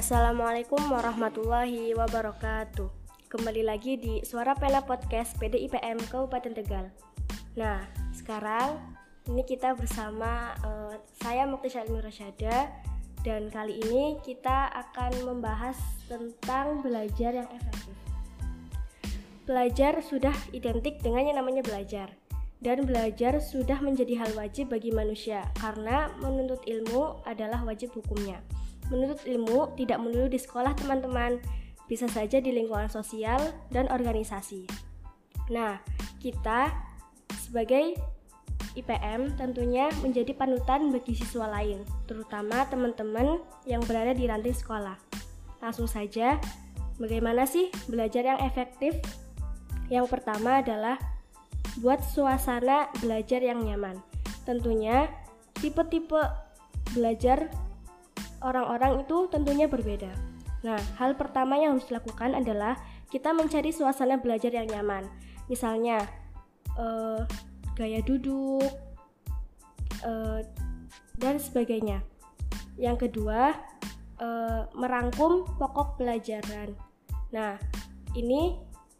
Assalamualaikum warahmatullahi wabarakatuh. Kembali lagi di Suara Pena Podcast PDIPM Kabupaten Tegal. Nah, sekarang ini kita bersama uh, saya Muktisha Nur Rasyada dan kali ini kita akan membahas tentang belajar yang efektif. Belajar sudah identik dengan yang namanya belajar dan belajar sudah menjadi hal wajib bagi manusia karena menuntut ilmu adalah wajib hukumnya. Menuntut ilmu tidak melulu di sekolah teman-teman, bisa saja di lingkungan sosial dan organisasi. Nah, kita sebagai IPM tentunya menjadi panutan bagi siswa lain, terutama teman-teman yang berada di ranting sekolah. Langsung saja, bagaimana sih belajar yang efektif? Yang pertama adalah buat suasana belajar yang nyaman. Tentunya tipe-tipe belajar orang-orang itu tentunya berbeda. Nah, hal pertama yang harus dilakukan adalah kita mencari suasana belajar yang nyaman. Misalnya, uh, gaya duduk, uh, dan sebagainya. Yang kedua, uh, merangkum pokok pelajaran. Nah, ini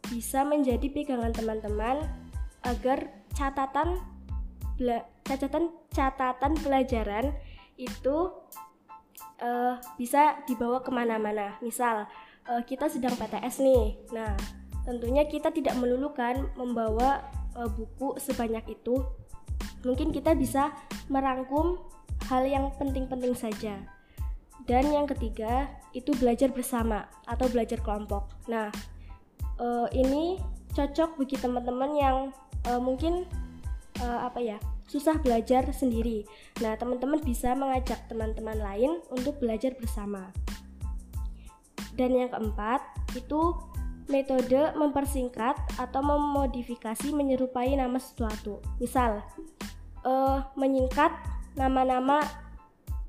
bisa menjadi pegangan teman-teman agar catatan catatan catatan pelajaran itu uh, bisa dibawa ke mana-mana. Misal uh, kita sedang PTS nih, nah tentunya kita tidak melulukan membawa uh, buku sebanyak itu. Mungkin kita bisa merangkum hal yang penting-penting saja. Dan yang ketiga itu belajar bersama atau belajar kelompok. Nah uh, ini cocok bagi teman-teman yang uh, mungkin uh, apa ya susah belajar sendiri. Nah, teman-teman bisa mengajak teman-teman lain untuk belajar bersama. Dan yang keempat, itu metode mempersingkat atau memodifikasi menyerupai nama sesuatu. Misal, uh, menyingkat nama-nama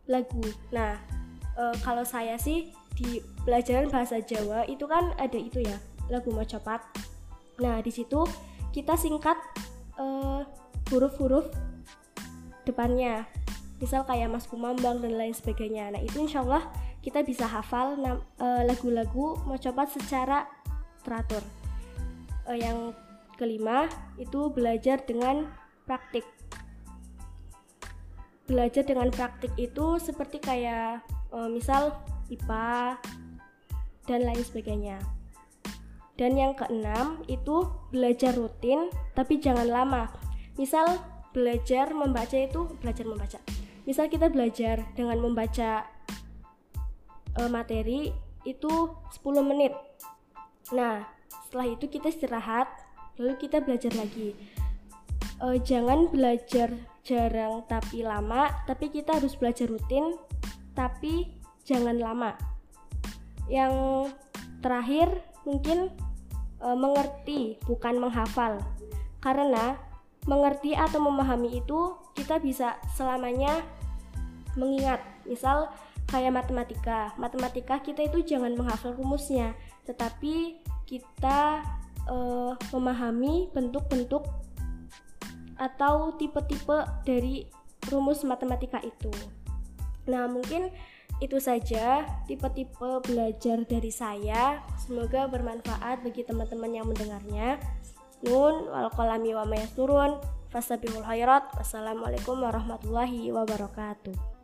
lagu. Nah, uh, kalau saya sih di pelajaran bahasa Jawa itu kan ada itu ya, lagu Mocopat. Nah, di situ kita singkat huruf-huruf depannya. Misal kayak Mas Kumambang dan lain sebagainya. Nah itu insya Allah kita bisa hafal uh, lagu-lagu mau coba secara teratur. Uh, yang kelima itu belajar dengan praktik. Belajar dengan praktik itu seperti kayak uh, misal IPA dan lain sebagainya. Dan yang keenam itu belajar rutin tapi jangan lama. Misal belajar membaca itu belajar membaca. Misal kita belajar dengan membaca uh, materi itu 10 menit. Nah setelah itu kita istirahat lalu kita belajar lagi. Uh, jangan belajar jarang tapi lama tapi kita harus belajar rutin tapi jangan lama. Yang terakhir mungkin uh, mengerti bukan menghafal. Karena mengerti atau memahami itu kita bisa selamanya mengingat. Misal kayak matematika. Matematika kita itu jangan menghafal rumusnya tetapi kita uh, memahami bentuk-bentuk atau tipe-tipe dari rumus matematika itu. Nah mungkin itu saja tipe-tipe belajar dari saya. Semoga bermanfaat bagi teman-teman yang mendengarnya nun wal qalami wa turun fastabiqul khairat. Wassalamualaikum warahmatullahi wabarakatuh